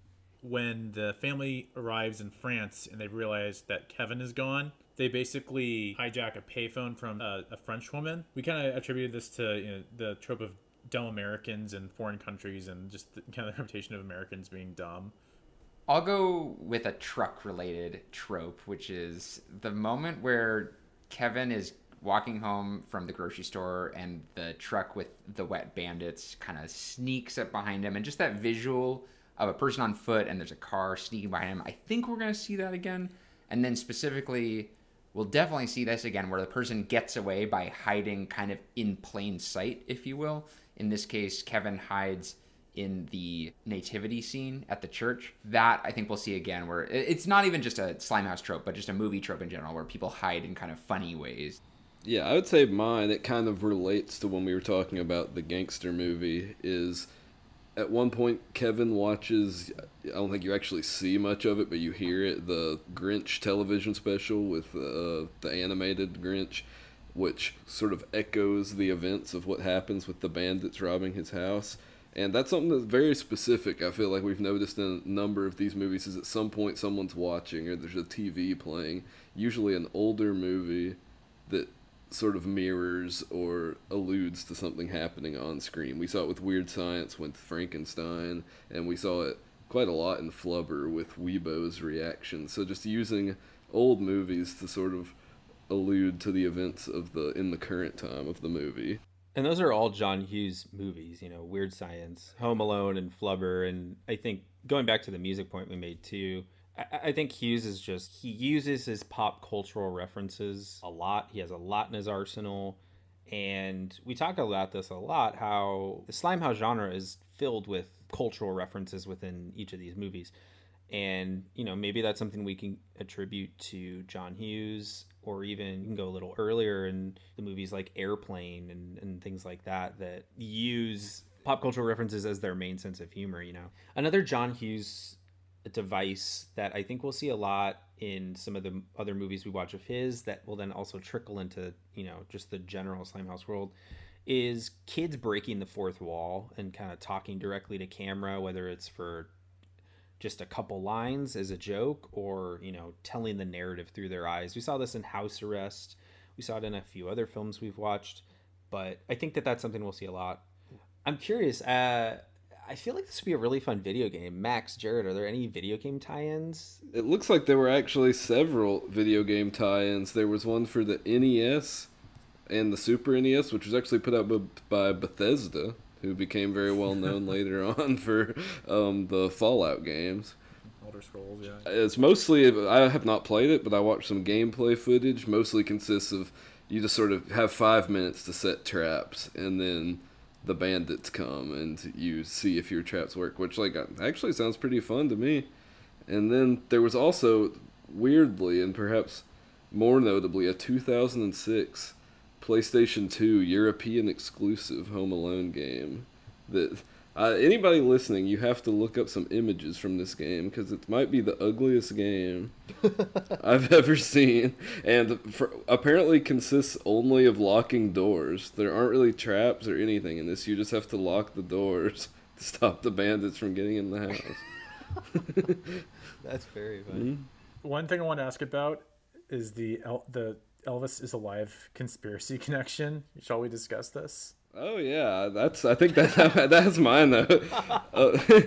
When the family arrives in France and they realize that Kevin is gone, they basically hijack a payphone from a, a French woman. We kind of attributed this to you know, the trope of dumb Americans in foreign countries and just the, kind of the reputation of Americans being dumb. I'll go with a truck related trope, which is the moment where Kevin is walking home from the grocery store and the truck with the wet bandits kind of sneaks up behind him and just that visual of a person on foot and there's a car sneaking behind him. I think we're to see that again. And then specifically we'll definitely see this again where the person gets away by hiding kind of in plain sight, if you will. In this case, Kevin hides in the nativity scene at the church. That I think we'll see again, where it's not even just a Slimehouse trope, but just a movie trope in general, where people hide in kind of funny ways. Yeah, I would say mine, it kind of relates to when we were talking about the gangster movie, is at one point Kevin watches I don't think you actually see much of it, but you hear it, the Grinch television special with uh, the animated Grinch, which sort of echoes the events of what happens with the bandits robbing his house. And that's something that's very specific. I feel like we've noticed in a number of these movies is at some point someone's watching or there's a TV playing, usually an older movie that sort of mirrors or alludes to something happening on screen. We saw it with Weird Science with Frankenstein, and we saw it quite a lot in Flubber with Weebo's reaction. So just using old movies to sort of allude to the events of the in the current time of the movie. And those are all John Hughes movies, you know, Weird Science, Home Alone, and Flubber. And I think going back to the music point we made too, I, think Hughes is just, he uses his pop cultural references a lot. He has a lot in his arsenal. And we talk about this a lot how the Slimehouse genre is filled with cultural references within each of these movies. And, you know, maybe that's something we can attribute to John Hughes, or even you can go a little earlier in the movies like Airplane and, and things like that that use pop cultural references as their main sense of humor, you know. Another John Hughes device that I think we'll see a lot in some of the other movies we watch of his that will then also trickle into, you know, just the general Slimehouse world is kids breaking the fourth wall and kind of talking directly to camera, whether it's for just a couple lines as a joke or, you know, telling the narrative through their eyes. We saw this in House Arrest. We saw it in a few other films we've watched, but I think that that's something we'll see a lot. I'm curious. Uh, I feel like this would be a really fun video game. Max, Jared, are there any video game tie-ins? It looks like there were actually several video game tie-ins. There was one for the NES and the Super NES, which was actually put out by Bethesda, who became very (laughs) well known later on for um, the Fallout games. Elder Scrolls, yeah. It's mostly I have not played it, but I watched some gameplay footage. Mostly consists of you just sort of have five minutes to set traps, and then the bandits come and you see if your traps work, which like actually sounds pretty fun to me. And then there was also weirdly and perhaps more notably a 2006 PlayStation 2 European exclusive Home Alone game that uh, anybody listening, you have to look up some images from this game because it might be the ugliest game (laughs) I've ever seen, and for, apparently consists only of locking doors. There aren't really traps or anything in this. You just have to lock the doors (laughs) to stop the bandits from getting in the house. (laughs) That's very funny. Mm-hmm. One thing I want to ask about is the El- the Elvis is alive conspiracy connection. Shall we discuss this? Oh yeah, that's. I think that (laughs) that's mine though. Uh, (laughs)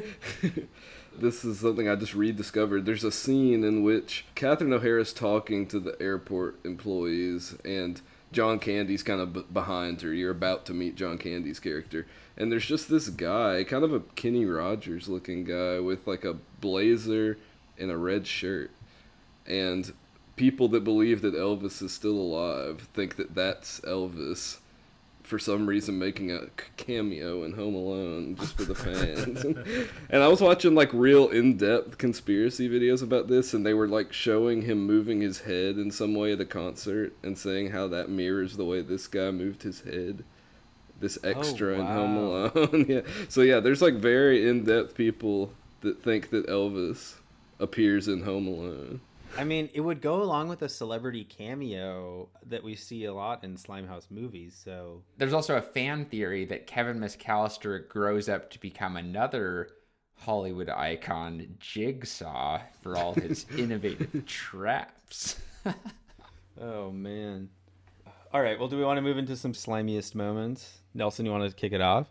(laughs) this is something I just rediscovered. There's a scene in which Catherine O'Hara's talking to the airport employees, and John Candy's kind of b- behind her. You're about to meet John Candy's character, and there's just this guy, kind of a Kenny Rogers looking guy with like a blazer and a red shirt, and people that believe that Elvis is still alive think that that's Elvis for some reason making a cameo in Home Alone just for the fans. (laughs) and I was watching like real in-depth conspiracy videos about this and they were like showing him moving his head in some way at a concert and saying how that mirrors the way this guy moved his head. This oh, extra in Home Alone. (laughs) yeah. So yeah, there's like very in-depth people that think that Elvis appears in Home Alone. I mean, it would go along with a celebrity cameo that we see a lot in Slimehouse movies. So There's also a fan theory that Kevin McCallister grows up to become another Hollywood icon, Jigsaw, for all his (laughs) innovative traps. (laughs) oh man. All right. Well, do we want to move into some slimiest moments? Nelson, you want to kick it off?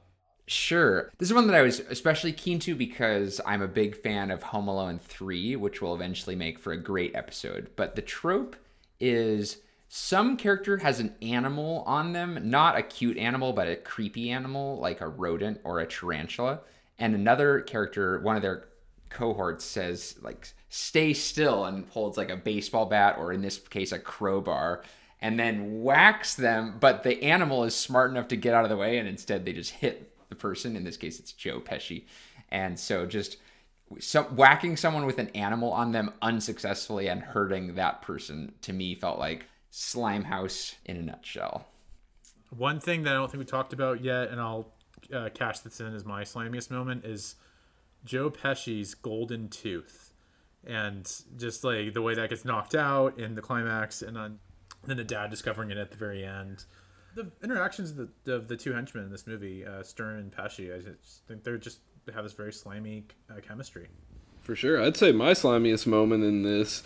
Sure. This is one that I was especially keen to because I'm a big fan of Home Alone 3, which will eventually make for a great episode. But the trope is some character has an animal on them, not a cute animal, but a creepy animal like a rodent or a tarantula. And another character, one of their cohorts says like stay still and holds like a baseball bat or in this case a crowbar and then whacks them, but the animal is smart enough to get out of the way and instead they just hit the person. In this case, it's Joe Pesci. And so just some, whacking someone with an animal on them unsuccessfully and hurting that person to me felt like Slimehouse in a nutshell. One thing that I don't think we talked about yet, and I'll uh, cash this in as my slimiest moment, is Joe Pesci's golden tooth. And just like the way that gets knocked out in the climax, and then, then the dad discovering it at the very end the interactions of the, of the two henchmen in this movie, uh, Stern and Pesci, I just think they're just they have this very slimy uh, chemistry. For sure, I'd say my slimiest moment in this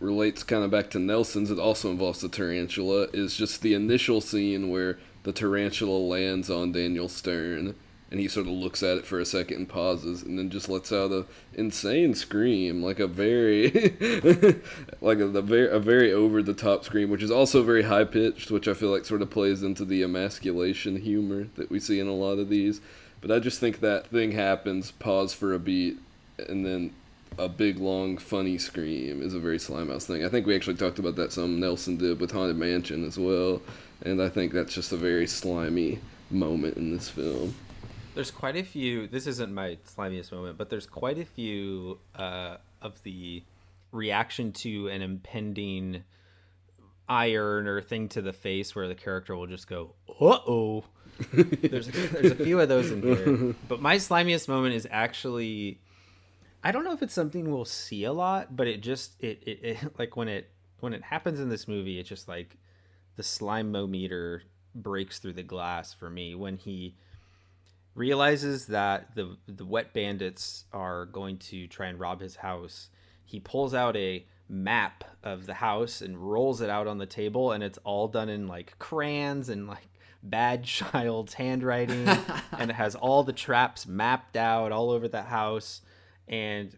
relates kind of back to Nelson's. It also involves the tarantula. Is just the initial scene where the tarantula lands on Daniel Stern and he sort of looks at it for a second and pauses and then just lets out a insane scream like a very (laughs) like a, very a very over the top scream which is also very high pitched which I feel like sort of plays into the emasculation humor that we see in a lot of these. But I just think that thing happens pause for a beat and then a big long funny scream is a very Slimehouse thing. I think we actually talked about that some Nelson did with Haunted Mansion as well. And I think that's just a very slimy moment in this film there's quite a few. This isn't my slimiest moment, but there's quite a few uh, of the reaction to an impending iron or thing to the face where the character will just go, "Uh oh." (laughs) there's there's a few of those in here, but my slimiest moment is actually. I don't know if it's something we'll see a lot, but it just it, it, it (laughs) like when it when it happens in this movie, it's just like the slime meter breaks through the glass for me when he realizes that the the wet bandits are going to try and rob his house. He pulls out a map of the house and rolls it out on the table and it's all done in like crayons and like (laughs) bad child's handwriting (laughs) and it has all the traps mapped out all over the house and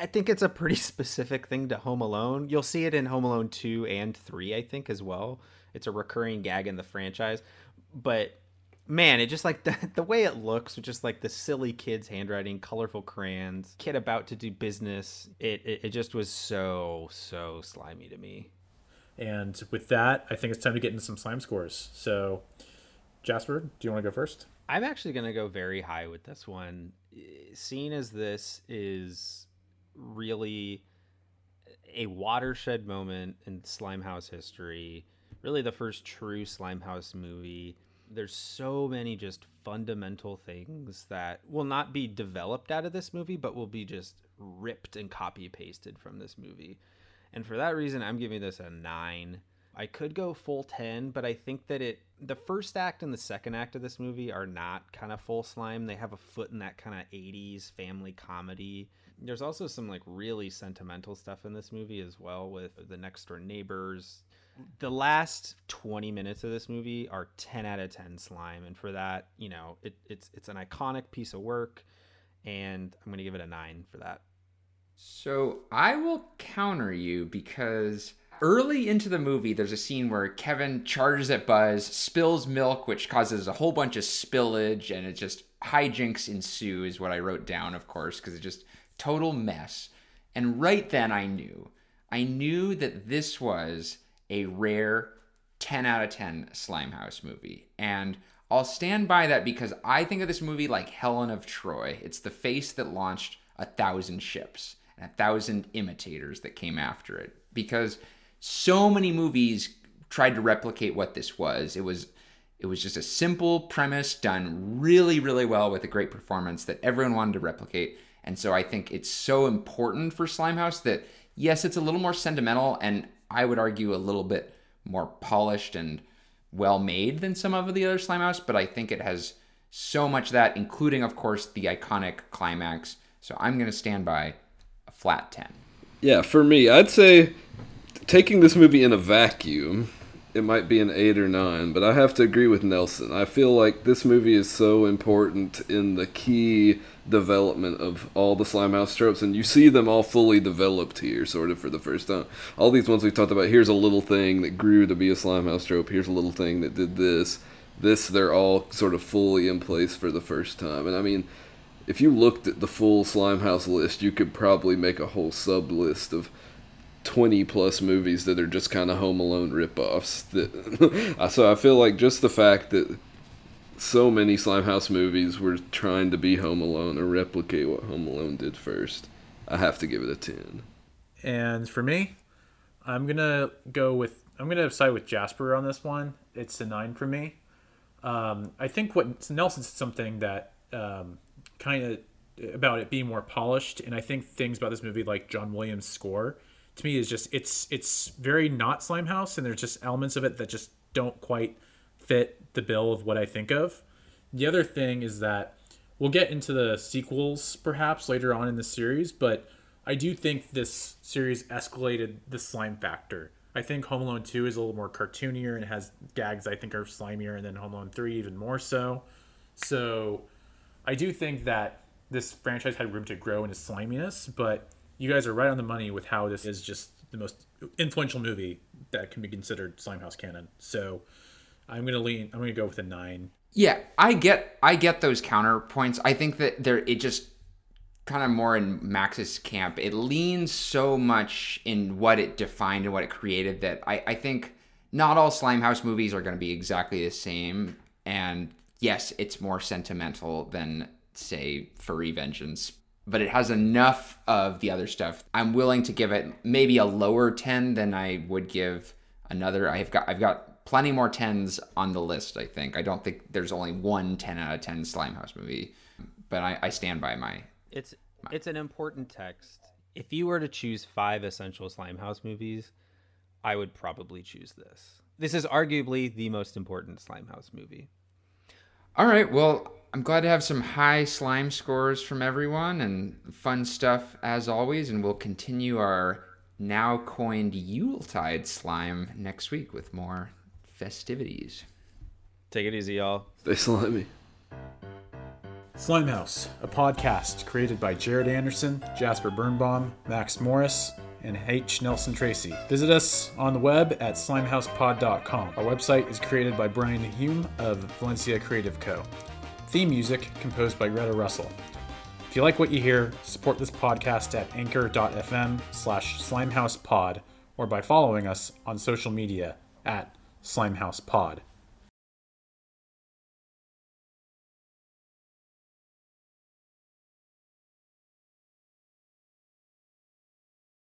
I think it's a pretty (laughs) specific thing to Home Alone. You'll see it in Home Alone 2 and 3 I think as well. It's a recurring gag in the franchise. But man, it just like (laughs) the, the way it looks, just like the silly kids' handwriting, colorful crayons, kid about to do business. It, it, it just was so, so slimy to me. And with that, I think it's time to get into some slime scores. So, Jasper, do you want to go first? I'm actually going to go very high with this one. Seeing as this is really a watershed moment in Slimehouse history, really the first true Slimehouse movie there's so many just fundamental things that will not be developed out of this movie, but will be just ripped and copy pasted from this movie. And for that reason, I'm giving this a nine. I could go full 10, but I think that it, the first act and the second act of this movie are not kind of full slime. They have a foot in that kind of 80s family comedy. There's also some like really sentimental stuff in this movie as well with the next door neighbors, the last 20 minutes of this movie are 10 out of 10 slime and for that you know it, it's it's an iconic piece of work and I'm to give it a nine for that. So I will counter you because early into the movie, there's a scene where Kevin charges at Buzz, spills milk, which causes a whole bunch of spillage, and it just hijinks ensue, is what I wrote down, of course, because it's just total mess. And right then I knew. I knew that this was a rare 10 out of 10 Slimehouse movie. And I'll stand by that because I think of this movie like Helen of Troy. It's the face that launched a thousand ships and a thousand imitators that came after it. Because so many movies tried to replicate what this was. It was it was just a simple premise done really, really well with a great performance that everyone wanted to replicate. And so I think it's so important for Slimehouse that yes, it's a little more sentimental and I would argue a little bit more polished and well made than some of the other Slimehouse, but I think it has so much that, including, of course, the iconic climax. So I'm going to stand by a flat 10. Yeah, for me, I'd say taking this movie in a vacuum, it might be an 8 or 9, but I have to agree with Nelson. I feel like this movie is so important in the key development of all the Slimehouse tropes, and you see them all fully developed here, sort of for the first time. All these ones we talked about, here's a little thing that grew to be a Slimehouse trope, here's a little thing that did this. This, they're all sort of fully in place for the first time. And I mean, if you looked at the full Slimehouse list, you could probably make a whole sub list of 20 plus movies that are just kind of Home Alone ripoffs. That, (laughs) so I feel like just the fact that so many Slimehouse movies were trying to be Home Alone or replicate what Home Alone did first. I have to give it a 10. And for me, I'm going to go with, I'm going to side with Jasper on this one. It's a 9 for me. Um, I think what Nelson said something that um, kind of about it being more polished, and I think things about this movie, like John Williams' score, to me is just it's it's very not Slimehouse, and there's just elements of it that just don't quite fit the bill of what I think of. The other thing is that we'll get into the sequels perhaps later on in the series, but I do think this series escalated the slime factor. I think Home Alone 2 is a little more cartoonier and has gags I think are slimier, and then Home Alone 3 even more so. So I do think that this franchise had room to grow in its sliminess, but you guys are right on the money with how this is just the most influential movie that can be considered Slimehouse canon. So I'm gonna lean. I'm gonna go with a nine. Yeah, I get I get those counterpoints. I think that there it just kind of more in Max's camp. It leans so much in what it defined and what it created that I, I think not all Slimehouse movies are going to be exactly the same. And yes, it's more sentimental than say Furry Vengeance, but it has enough of the other stuff. I'm willing to give it maybe a lower 10 than I would give another. I've got I've got plenty more tens on the list. I think. I don't think there's only one 10 out of 10 Slimehouse movie, but I, I stand by my. It's my. it's an important text. If you were to choose five essential Slimehouse movies, I would probably choose this. This is arguably the most important Slimehouse movie. All right. Well, I'm glad to have some high slime scores from everyone and fun stuff as always, and we'll continue our now coined Yuletide slime next week with more festivities. Take it easy, y'all. Stay slimy. Slimehouse, a podcast created by Jared Anderson, Jasper Birnbaum, Max Morris, and H. Nelson Tracy. Visit us on the web at slimehousepod.com. Our website is created by Brian Hume of Valencia Creative Co. Theme music composed by Greta Russell. If you like what you hear, support this podcast at anchor.fm slash slimehousepod or by following us on social media at Slimehouse Pod.